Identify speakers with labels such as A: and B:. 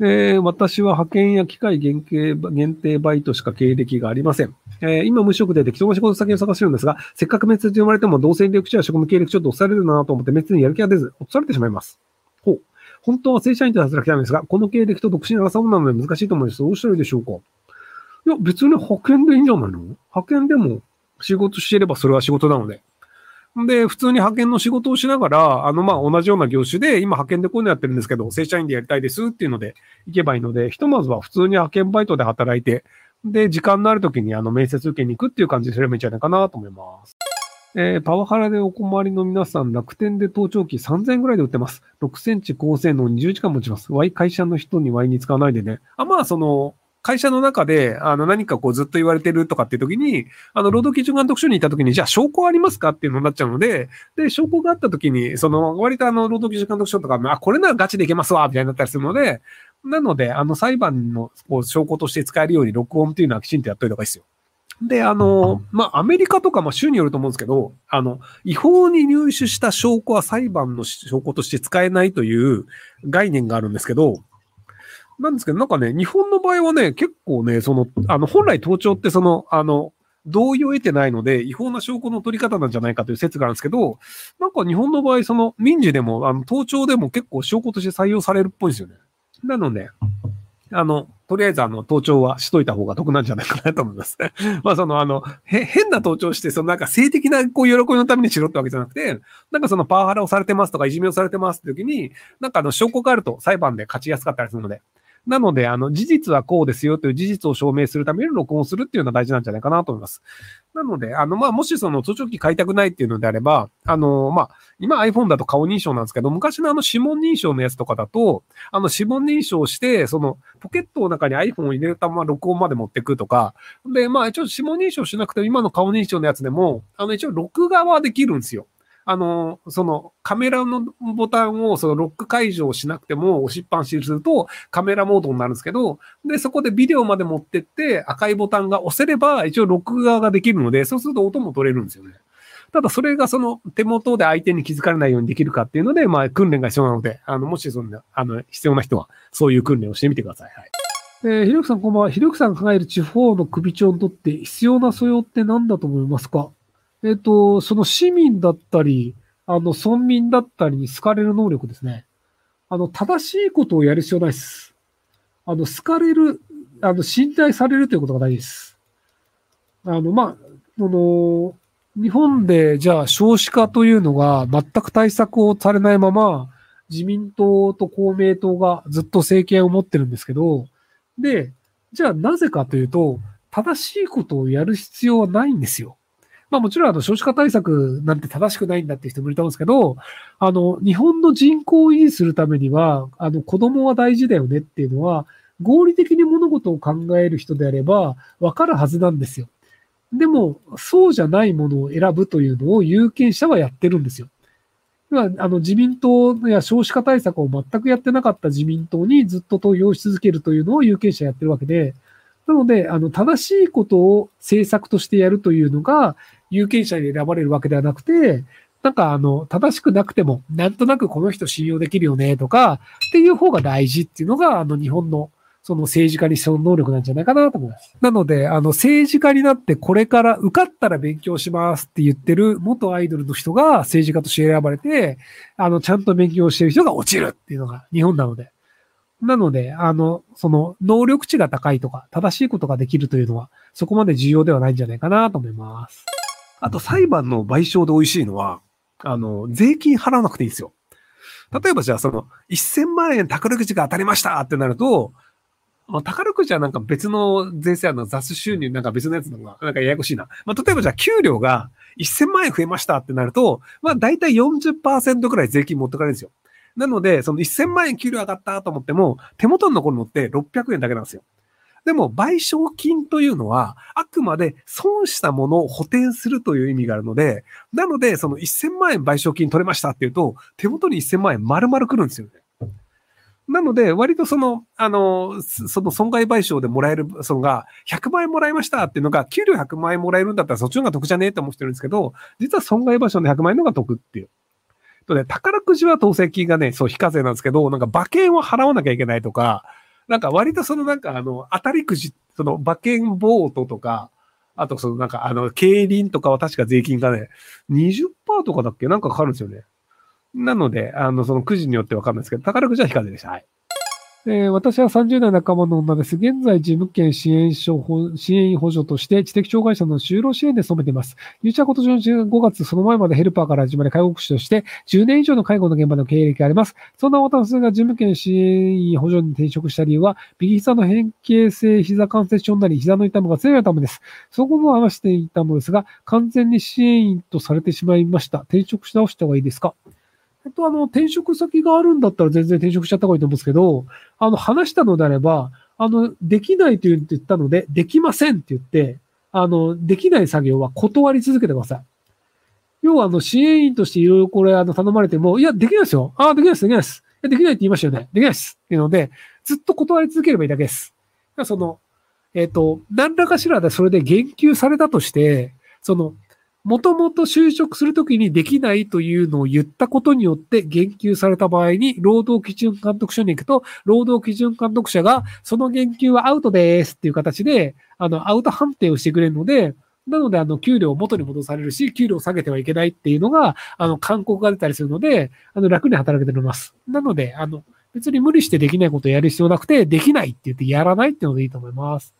A: えー、私は派遣や機械限定限定バイトしか経歴がありません。えー、今無職で適当な仕事先を探してるんですが、せっかく滅で生まれても同性歴地や職務経歴ちょっと押されるなと思って滅にやる気が出ず、落とされてしまいます。ほう。本当は正社員と働きたいんですが、この経歴と独身の朝なので難しいと思います。どうしたらいいでしょうか？いや、別に派遣でいいんじゃないの？派遣でも仕事していればそれは仕事なので。で、普通に派遣の仕事をしながら、あの、ま、同じような業種で、今派遣でこういうのやってるんですけど、正社員でやりたいですっていうので行けばいいので、ひとまずは普通に派遣バイトで働いて、で、時間のある時にあの、面接受けに行くっていう感じすればいいんじゃないかなと思います。えー、パワハラでお困りの皆さん、楽天で盗聴器3000円ぐらいで売ってます。6センチ高性能20時間持ちます。Y 会社の人に Y に使わないでね。あ、まあ、その、会社の中で、あの、何かこうずっと言われてるとかっていう時に、あの、労働基準監督署に行った時に、じゃあ証拠ありますかっていうのになっちゃうので、で、証拠があった時に、その、割とあの、労働基準監督署とか、あ、これならガチでいけますわみたいになったりするので、なので、あの、裁判のこう証拠として使えるように録音っていうのはきちんとやっといた方がいいですよ。で、あの、まあ、アメリカとか、まあ、州によると思うんですけど、あの、違法に入手した証拠は裁判の証拠として使えないという概念があるんですけど、なんですけど、なんかね、日本の場合はね、結構ね、その、あの、本来盗聴ってその、あの、同意を得てないので、違法な証拠の取り方なんじゃないかという説があるんですけど、なんか日本の場合、その民事でも、あの、盗聴でも結構証拠として採用されるっぽいんですよね。なので、あの、とりあえずあの、盗聴はしといた方が得なんじゃないかなと思います。まあそのあの、へ、変な盗聴して、そのなんか性的なこう喜びのためにしろってわけじゃなくて、なんかそのパワハラをされてますとかいじめをされてますって時に、なんかあの、証拠があると裁判で勝ちやすかったりするので、なので、あの、事実はこうですよという事実を証明するために録音するっていうのは大事なんじゃないかなと思います。なので、あの、まあ、もしその図書機買いたくないっていうのであれば、あの、まあ、今 iPhone だと顔認証なんですけど、昔のあの指紋認証のやつとかだと、あの指紋認証して、そのポケットの中に iPhone を入れたまま録音まで持ってくとか、で、まあ一応指紋認証しなくても今の顔認証のやつでも、あの一応録画はできるんですよ。あの、そのカメラのボタンをそのロック解除をしなくても押しっぱなしにするとカメラモードになるんですけど、で、そこでビデオまで持ってって赤いボタンが押せれば一応録画ができるので、そうすると音も取れるんですよね。ただそれがその手元で相手に気づかれないようにできるかっていうので、まあ訓練が必要なので、あの、もしそんな、あの、必要な人はそういう訓練をしてみてください。はい。えー、ひろゆきさんこんばんは。ひろゆきさんが考える地方の首長にとって必要な素養って何だと思いますか？えっ、と、その市民だったり、あの、村民だったりに好かれる能力ですね。あの、正しいことをやる必要ないです。あの、好かれる、あの、信頼されるということが大事です。あの、まあ、その、日本でじゃあ少子化というのが全く対策をされないまま、自民党と公明党がずっと政権を持ってるんですけど、で、じゃあなぜかというと、正しいことをやる必要はないんですよ。まあもちろんあの少子化対策なんて正しくないんだっていう人もいると思うんですけど、あの、日本の人口を維持するためには、あの、子供は大事だよねっていうのは、合理的に物事を考える人であれば、わかるはずなんですよ。でも、そうじゃないものを選ぶというのを有権者はやってるんですよ。あの自民党や少子化対策を全くやってなかった自民党にずっと投票し続けるというのを有権者やってるわけで、なので、あの、正しいことを政策としてやるというのが、有権者に選ばれるわけではなくて、なんかあの、正しくなくても、なんとなくこの人信用できるよね、とか、っていう方が大事っていうのが、あの、日本の、その政治家にその能力なんじゃないかなと思います。なので、あの、政治家になってこれから受かったら勉強しますって言ってる元アイドルの人が政治家として選ばれて、あの、ちゃんと勉強してる人が落ちるっていうのが日本なので。なので、あの、その、能力値が高いとか、正しいことができるというのは、そこまで重要ではないんじゃないかなと思います。あと、裁判の賠償で美味しいのは、あの、税金払わなくていいんですよ。例えばじゃあ、その、1000万円宝くじが当たりましたってなると、まあ、宝くじはなんか別の税制の雑収入なんか別のやつの方が、なんかややこしいな。まあ、例えばじゃあ給料が1000万円増えましたってなると、まあ大体40%くらい税金持ってかれるんですよ。なので、その1000万円給料上がったと思っても、手元に残るのって600円だけなんですよ。でも、賠償金というのは、あくまで損したものを補填するという意味があるので、なので、その1000万円賠償金取れましたっていうと、手元に1000万円丸々来るんですよね。なので、割とその、あの、その損害賠償でもらえる、そのが、100万円もらいましたっていうのが、給料100万円もらえるんだったらそっちの方が得じゃねえって思ってるんですけど、実は損害賠償の100万円の方が得っていう。とね、宝くじは当選金がね、そう非課税なんですけど、なんか馬券を払わなきゃいけないとか、なんか割とそのなんかあの、当たりくじ、その馬券ボートとか、あとそのなんかあの、競輪とかは確か税金がね、20%とかだっけ？なんかかかるんですよね。なので、あの、そのくじによってわかんないですけど、宝くじは非課税でした。はい。えー、私は30代半ばの女です。現在、事務権支援書支援員補助として知的障害者の就労支援で勤めています。入社今年の5月、その前までヘルパーから始まり介護福祉として10年以上の介護の現場の経歴があります。そんな私が事務権支援員補助に転職した理由は、右膝の変形性膝関節症なり、膝の痛みが強いためです。そこも話していたのですが、完全に支援員とされてしまいました。転職し直した方がいいですか？えっと、あの、転職先があるんだったら全然転職しちゃった方がいいと思うんですけど、あの、話したのであれば、あの、できないと言ったので、できませんって言って、あの、できない作業は断り続けてください。要は、あの、支援員としていろいろこれ、あの、頼まれても、いや、できないですよ。ああ、できないです、できないです。できないって言いましたよね。できないです。っていうので、ずっと断り続ければいいだけです。その、えっ、ー、と、何らかしらでそれで言及されたとして、その、もともと就職するときにできないというのを言ったことによって言及された場合に、労働基準監督署に行くと、労働基準監督者が、その言及はアウトですっていう形で、あの、アウト判定をしてくれるので、なので、あの、給料を元に戻されるし、給料を下げてはいけないっていうのが、あの、勧告が出たりするので、あの、楽に働けております。なので、あの、別に無理してできないことをやる必要なくて、できないって言ってやらないっていうのでいいと思います。